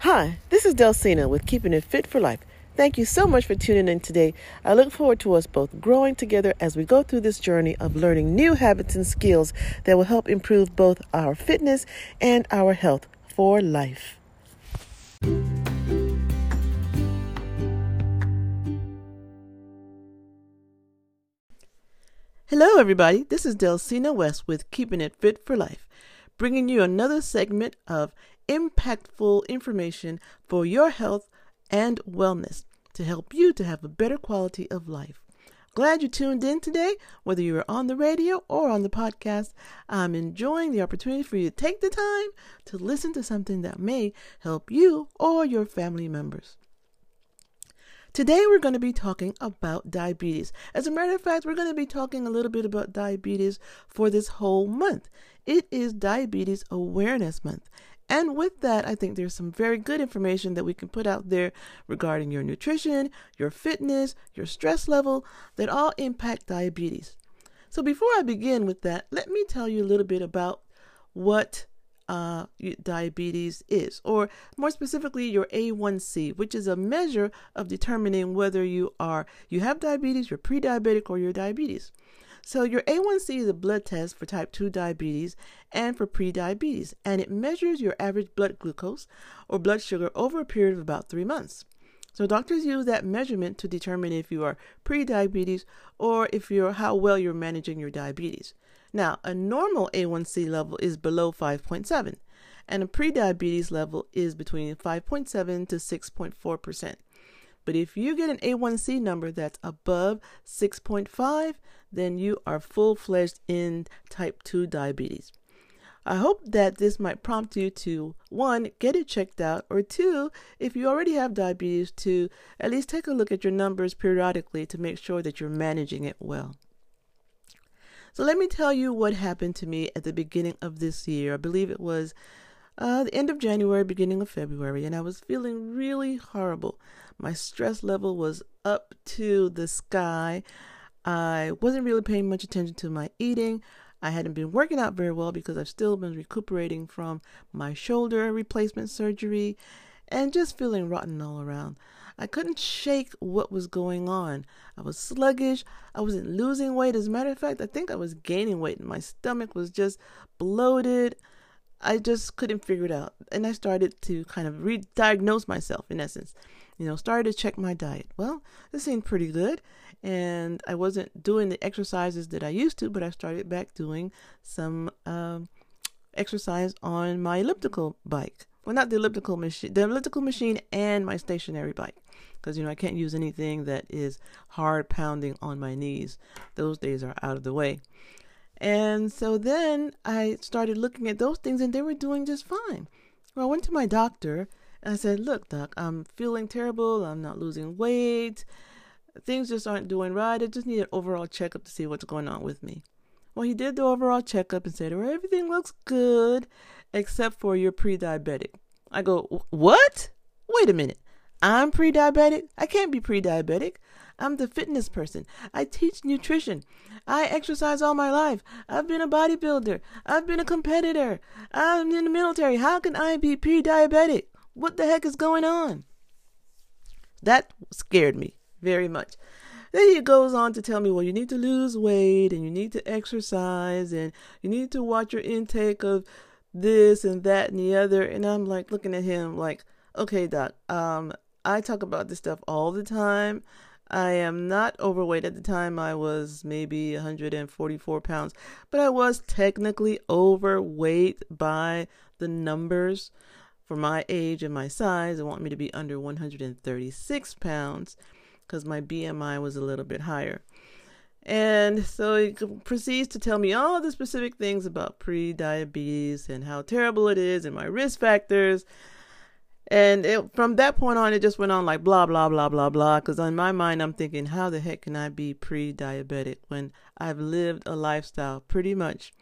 Hi, this is Delcina with Keeping It Fit for Life. Thank you so much for tuning in today. I look forward to us both growing together as we go through this journey of learning new habits and skills that will help improve both our fitness and our health for life. Hello, everybody. This is Delcina West with Keeping It Fit for Life, bringing you another segment of impactful information for your health and wellness to help you to have a better quality of life. Glad you tuned in today, whether you are on the radio or on the podcast. I'm enjoying the opportunity for you to take the time to listen to something that may help you or your family members. Today, we're going to be talking about diabetes. As a matter of fact, we're going to be talking a little bit about diabetes for this whole month. It is Diabetes Awareness Month. And with that, I think there's some very good information that we can put out there regarding your nutrition, your fitness, your stress level that all impact diabetes. So, before I begin with that, let me tell you a little bit about what uh, diabetes is, or more specifically, your A1C, which is a measure of determining whether you are you have diabetes, you're pre-diabetic, or you're diabetes. So, your A1C is a blood test for type 2 diabetes and for prediabetes, and it measures your average blood glucose or blood sugar over a period of about three months. So, doctors use that measurement to determine if you are prediabetes or if you're how well you're managing your diabetes. Now, a normal A1C level is below 5.7, and a prediabetes level is between 5.7 to 6.4 percent. But if you get an A1C number that's above 6.5, then you are full fledged in type 2 diabetes. I hope that this might prompt you to one, get it checked out, or two, if you already have diabetes, to at least take a look at your numbers periodically to make sure that you're managing it well. So, let me tell you what happened to me at the beginning of this year. I believe it was uh, the end of January, beginning of February, and I was feeling really horrible. My stress level was up to the sky. I wasn't really paying much attention to my eating. I hadn't been working out very well because I've still been recuperating from my shoulder replacement surgery and just feeling rotten all around. I couldn't shake what was going on. I was sluggish. I wasn't losing weight. As a matter of fact, I think I was gaining weight my stomach was just bloated. I just couldn't figure it out. And I started to kind of re diagnose myself in essence you know, started to check my diet. Well, this seemed pretty good. And I wasn't doing the exercises that I used to, but I started back doing some um, exercise on my elliptical bike. Well, not the elliptical machine, the elliptical machine and my stationary bike. Because, you know, I can't use anything that is hard pounding on my knees. Those days are out of the way. And so then I started looking at those things and they were doing just fine. Well, I went to my doctor and I said, Look, doc, I'm feeling terrible. I'm not losing weight. Things just aren't doing right. I just need an overall checkup to see what's going on with me. Well, he did the overall checkup and said, Well, everything looks good except for you're pre diabetic. I go, What? Wait a minute. I'm pre diabetic? I can't be pre diabetic. I'm the fitness person. I teach nutrition. I exercise all my life. I've been a bodybuilder. I've been a competitor. I'm in the military. How can I be pre diabetic? What the heck is going on? That scared me very much. Then he goes on to tell me, well, you need to lose weight and you need to exercise and you need to watch your intake of this and that and the other. And I'm like looking at him like, okay, doc, um, I talk about this stuff all the time. I am not overweight. At the time, I was maybe 144 pounds, but I was technically overweight by the numbers for my age and my size, they want me to be under 136 pounds because my BMI was a little bit higher. And so he proceeds to tell me all the specific things about pre diabetes and how terrible it is and my risk factors. And it, from that point on, it just went on like blah, blah, blah, blah, blah. Because in my mind, I'm thinking, how the heck can I be pre diabetic when I've lived a lifestyle pretty much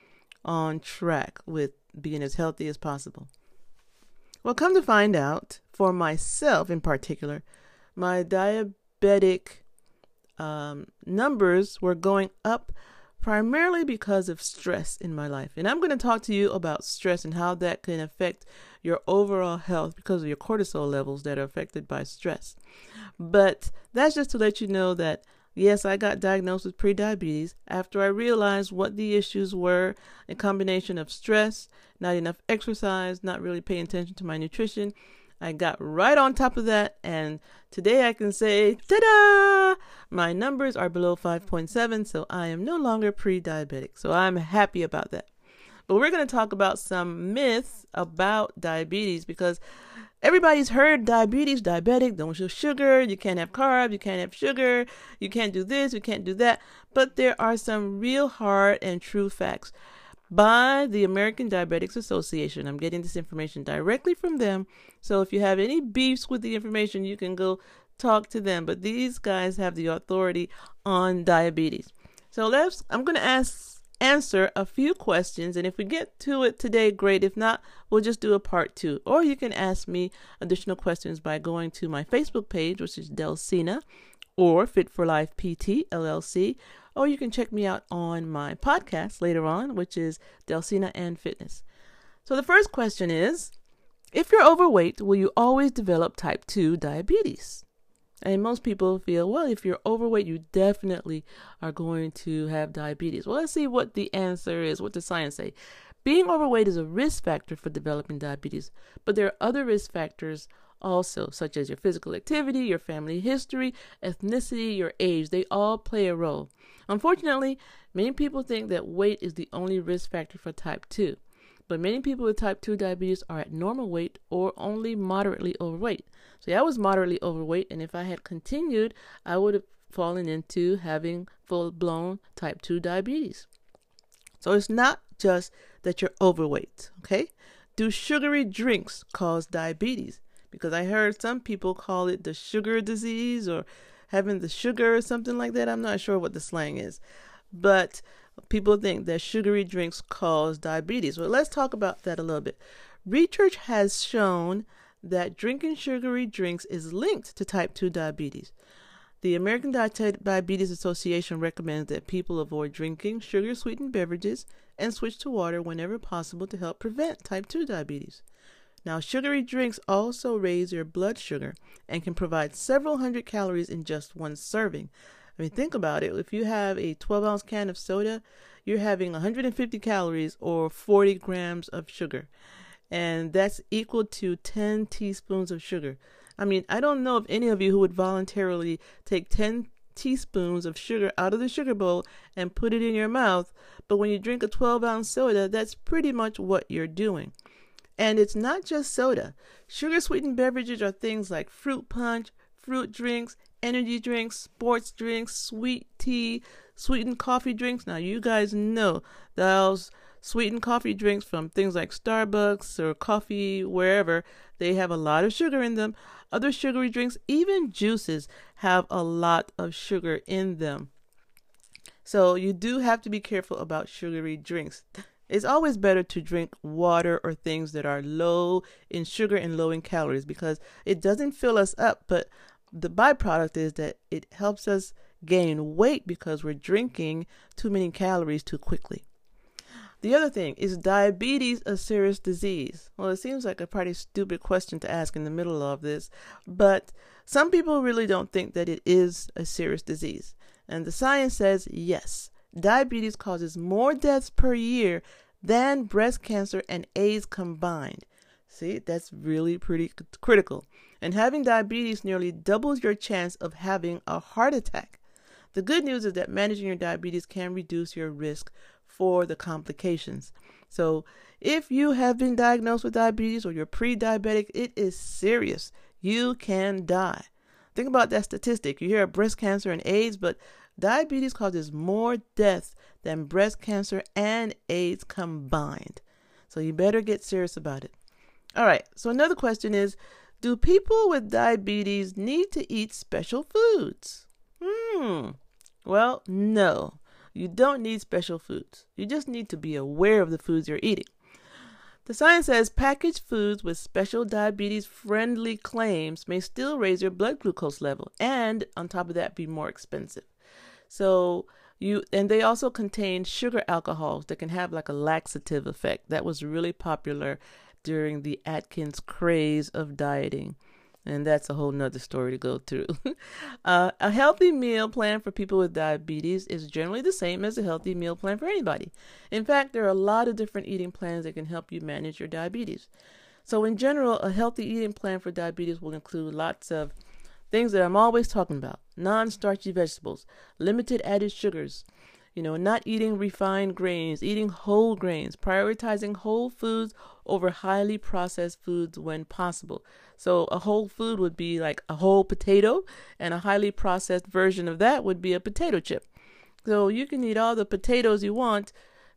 on track with being as healthy as possible? Well, come to find out, for myself in particular, my diabetic um, numbers were going up primarily because of stress in my life. And I'm going to talk to you about stress and how that can affect your overall health because of your cortisol levels that are affected by stress. But that's just to let you know that yes, I got diagnosed with prediabetes after I realized what the issues were a combination of stress, not enough exercise, not really paying attention to my nutrition. I got right on top of that, and today I can say, ta da! My numbers are below 5.7, so I am no longer pre diabetic. So I'm happy about that. But we're going to talk about some myths about diabetes because everybody's heard diabetes, diabetic, don't show sugar, you can't have carbs, you can't have sugar, you can't do this, you can't do that. But there are some real hard and true facts by the American Diabetics Association. I'm getting this information directly from them. So if you have any beefs with the information, you can go talk to them. But these guys have the authority on diabetes. So let's I'm going to ask answer a few questions and if we get to it today great if not we'll just do a part 2 or you can ask me additional questions by going to my Facebook page which is Delsina or Fit for Life PT LLC or you can check me out on my podcast later on, which is Delsina and Fitness. So the first question is If you're overweight, will you always develop type 2 diabetes? And most people feel, well, if you're overweight, you definitely are going to have diabetes. Well, let's see what the answer is. What does science say? Being overweight is a risk factor for developing diabetes, but there are other risk factors also, such as your physical activity, your family history, ethnicity, your age. They all play a role. Unfortunately, many people think that weight is the only risk factor for type 2. But many people with type 2 diabetes are at normal weight or only moderately overweight. So, I was moderately overweight, and if I had continued, I would have fallen into having full blown type 2 diabetes. So, it's not just that you're overweight, okay? Do sugary drinks cause diabetes? Because I heard some people call it the sugar disease or having the sugar or something like that. I'm not sure what the slang is, but people think that sugary drinks cause diabetes. Well, let's talk about that a little bit. Research has shown that drinking sugary drinks is linked to type 2 diabetes. The American Diabetes Association recommends that people avoid drinking sugar sweetened beverages and switch to water whenever possible to help prevent type 2 diabetes. Now, sugary drinks also raise your blood sugar and can provide several hundred calories in just one serving. I mean, think about it. If you have a 12 ounce can of soda, you're having 150 calories or 40 grams of sugar. And that's equal to 10 teaspoons of sugar. I mean, I don't know of any of you who would voluntarily take 10 teaspoons of sugar out of the sugar bowl and put it in your mouth, but when you drink a 12 ounce soda, that's pretty much what you're doing. And it's not just soda. Sugar sweetened beverages are things like fruit punch, fruit drinks, energy drinks, sports drinks, sweet tea, sweetened coffee drinks. Now, you guys know those sweetened coffee drinks from things like Starbucks or coffee, wherever, they have a lot of sugar in them. Other sugary drinks, even juices, have a lot of sugar in them. So, you do have to be careful about sugary drinks. It's always better to drink water or things that are low in sugar and low in calories because it doesn't fill us up, but the byproduct is that it helps us gain weight because we're drinking too many calories too quickly. The other thing is diabetes a serious disease? Well, it seems like a pretty stupid question to ask in the middle of this, but some people really don't think that it is a serious disease. And the science says yes, diabetes causes more deaths per year than breast cancer and AIDS combined. See, that's really pretty critical. And having diabetes nearly doubles your chance of having a heart attack. The good news is that managing your diabetes can reduce your risk for the complications. So, if you have been diagnosed with diabetes or you're pre diabetic, it is serious. You can die. Think about that statistic. You hear of breast cancer and AIDS, but Diabetes causes more deaths than breast cancer and AIDS combined. So you better get serious about it. All right, so another question is Do people with diabetes need to eat special foods? Hmm. Well, no. You don't need special foods. You just need to be aware of the foods you're eating. The science says packaged foods with special diabetes friendly claims may still raise your blood glucose level and, on top of that, be more expensive. So You and they also contain sugar alcohols that can have like a laxative effect. That was really popular during the Atkins craze of dieting. And that's a whole nother story to go through. uh, a healthy meal plan for people with diabetes is generally the same as a healthy meal plan for anybody. In fact, there are a lot of different eating plans that can help you manage your diabetes. So, in general, a healthy eating plan for diabetes will include lots of things that I'm always talking about non starchy vegetables, limited added sugars, you know, not eating refined grains, eating whole grains, prioritizing whole foods over highly processed foods when possible. So, a whole food would be like a whole potato, and a highly processed version of that would be a potato chip. So, you can eat all the potatoes you want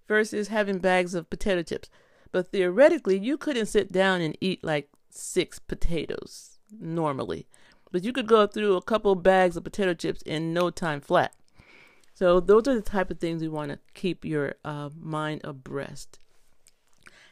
versus having bags of potato chips. But theoretically, you couldn't sit down and eat like six potatoes normally. But you could go through a couple bags of potato chips in no time flat. So those are the type of things you want to keep your uh, mind abreast.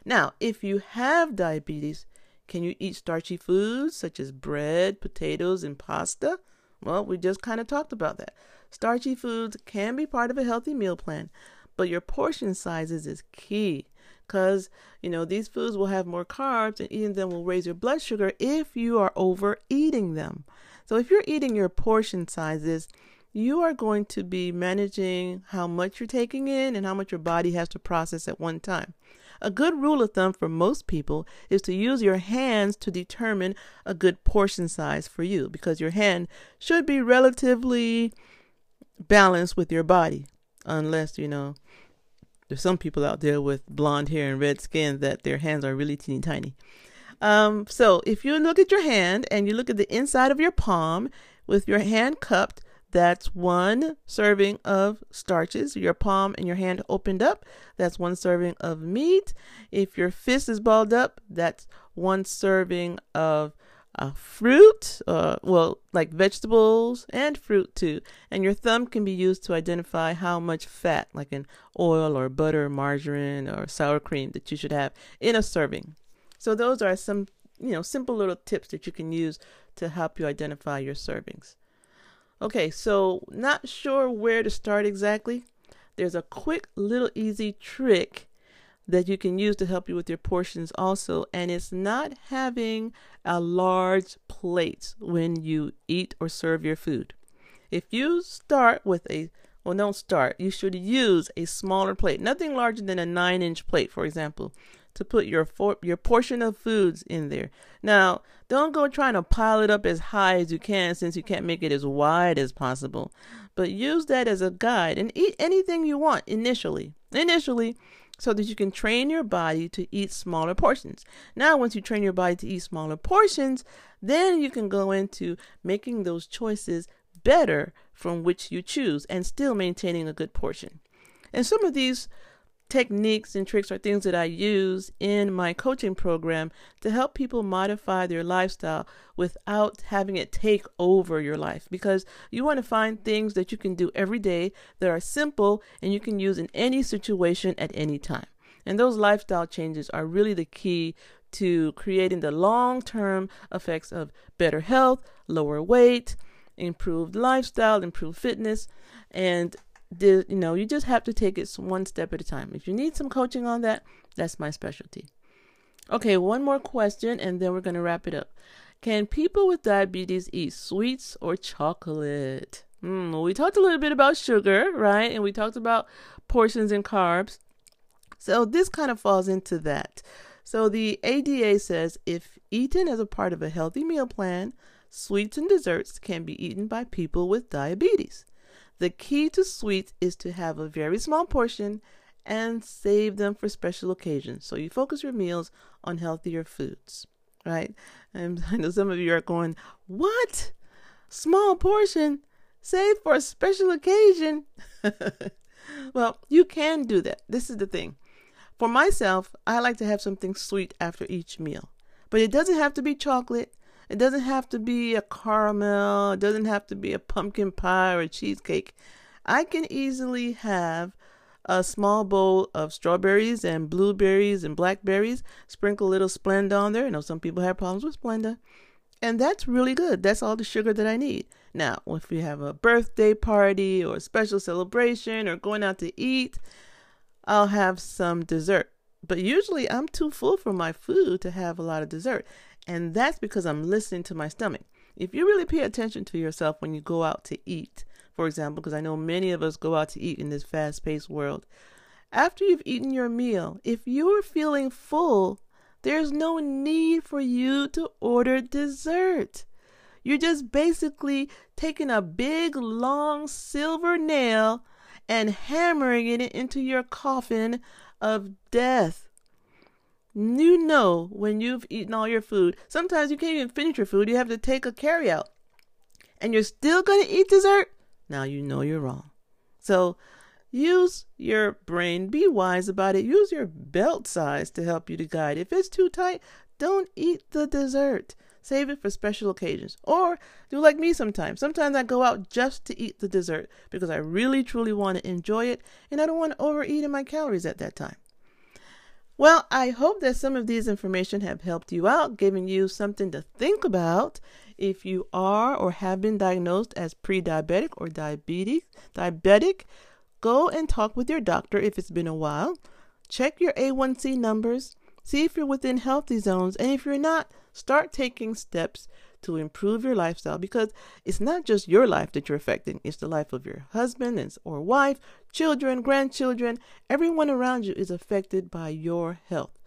Now, if you have diabetes, can you eat starchy foods such as bread, potatoes, and pasta? Well, we just kind of talked about that. Starchy foods can be part of a healthy meal plan, but your portion sizes is key because you know these foods will have more carbs and eating them will raise your blood sugar if you are overeating them. So if you're eating your portion sizes, you are going to be managing how much you're taking in and how much your body has to process at one time. A good rule of thumb for most people is to use your hands to determine a good portion size for you because your hand should be relatively balanced with your body, unless, you know, there's some people out there with blonde hair and red skin that their hands are really teeny tiny. Um, so if you look at your hand and you look at the inside of your palm with your hand cupped, that's one serving of starches. Your palm and your hand opened up. That's one serving of meat. If your fist is balled up, that's one serving of uh, fruit, uh, well, like vegetables and fruit too. And your thumb can be used to identify how much fat, like in oil or butter, margarine, or sour cream, that you should have in a serving. So those are some, you know, simple little tips that you can use to help you identify your servings. Okay, so not sure where to start exactly. There's a quick little easy trick that you can use to help you with your portions also, and it's not having a large plate when you eat or serve your food. If you start with a well, don't start. You should use a smaller plate, nothing larger than a nine inch plate, for example to put your for, your portion of foods in there. Now, don't go trying to pile it up as high as you can since you can't make it as wide as possible. But use that as a guide and eat anything you want initially. Initially, so that you can train your body to eat smaller portions. Now, once you train your body to eat smaller portions, then you can go into making those choices better from which you choose and still maintaining a good portion. And some of these techniques and tricks are things that I use in my coaching program to help people modify their lifestyle without having it take over your life because you want to find things that you can do every day that are simple and you can use in any situation at any time. And those lifestyle changes are really the key to creating the long term effects of better health, lower weight, improved lifestyle, improved fitness, and you know, you just have to take it one step at a time. If you need some coaching on that, that's my specialty. Okay, one more question and then we're going to wrap it up. Can people with diabetes eat sweets or chocolate? Mm, we talked a little bit about sugar, right? And we talked about portions and carbs. So this kind of falls into that. So the ADA says if eaten as a part of a healthy meal plan, sweets and desserts can be eaten by people with diabetes. The key to sweets is to have a very small portion and save them for special occasions. So you focus your meals on healthier foods, right? And I know some of you are going, What? Small portion? Save for a special occasion? well, you can do that. This is the thing. For myself, I like to have something sweet after each meal. But it doesn't have to be chocolate. It doesn't have to be a caramel, it doesn't have to be a pumpkin pie or a cheesecake. I can easily have a small bowl of strawberries and blueberries and blackberries, sprinkle a little Splenda on there. I know some people have problems with Splenda. And that's really good. That's all the sugar that I need. Now, if you have a birthday party or a special celebration or going out to eat, I'll have some dessert. But usually I'm too full for my food to have a lot of dessert. And that's because I'm listening to my stomach. If you really pay attention to yourself when you go out to eat, for example, because I know many of us go out to eat in this fast paced world, after you've eaten your meal, if you're feeling full, there's no need for you to order dessert. You're just basically taking a big, long silver nail and hammering it into your coffin of death. You know when you've eaten all your food, sometimes you can't even finish your food, you have to take a carry out. And you're still going to eat dessert? Now you know you're wrong. So Use your brain. Be wise about it. Use your belt size to help you to guide. If it's too tight, don't eat the dessert. Save it for special occasions. Or do like me sometimes. Sometimes I go out just to eat the dessert because I really truly want to enjoy it and I don't want to overeat in my calories at that time. Well, I hope that some of these information have helped you out, giving you something to think about if you are or have been diagnosed as pre-diabetic or diabetic, diabetic Go and talk with your doctor if it's been a while. Check your A1C numbers. See if you're within healthy zones. And if you're not, start taking steps to improve your lifestyle because it's not just your life that you're affecting, it's the life of your husband or wife, children, grandchildren. Everyone around you is affected by your health.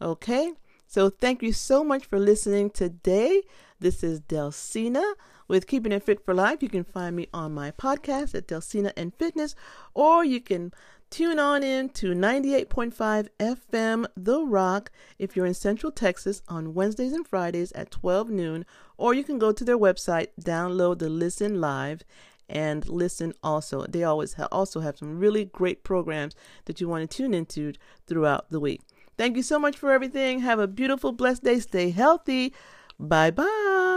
Okay? So thank you so much for listening today. This is Delcina with Keeping It Fit for Life. You can find me on my podcast at Delcina and Fitness, or you can tune on in to 98.5 FM The Rock if you're in Central Texas on Wednesdays and Fridays at 12 noon, or you can go to their website, download the Listen Live, and listen also. They always ha- also have some really great programs that you want to tune into throughout the week. Thank you so much for everything. Have a beautiful, blessed day. Stay healthy. Bye bye.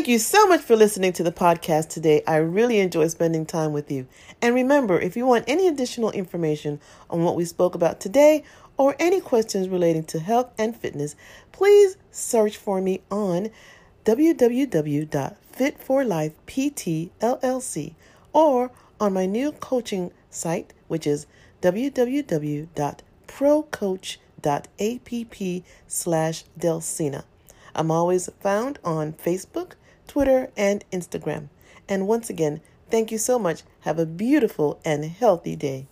Thank you so much for listening to the podcast today. I really enjoy spending time with you. And remember, if you want any additional information on what we spoke about today or any questions relating to health and fitness, please search for me on www.fit4lifeptllc or on my new coaching site, which is www.procoach.app slash Delsina. I'm always found on Facebook, Twitter, and Instagram. And once again, thank you so much. Have a beautiful and healthy day.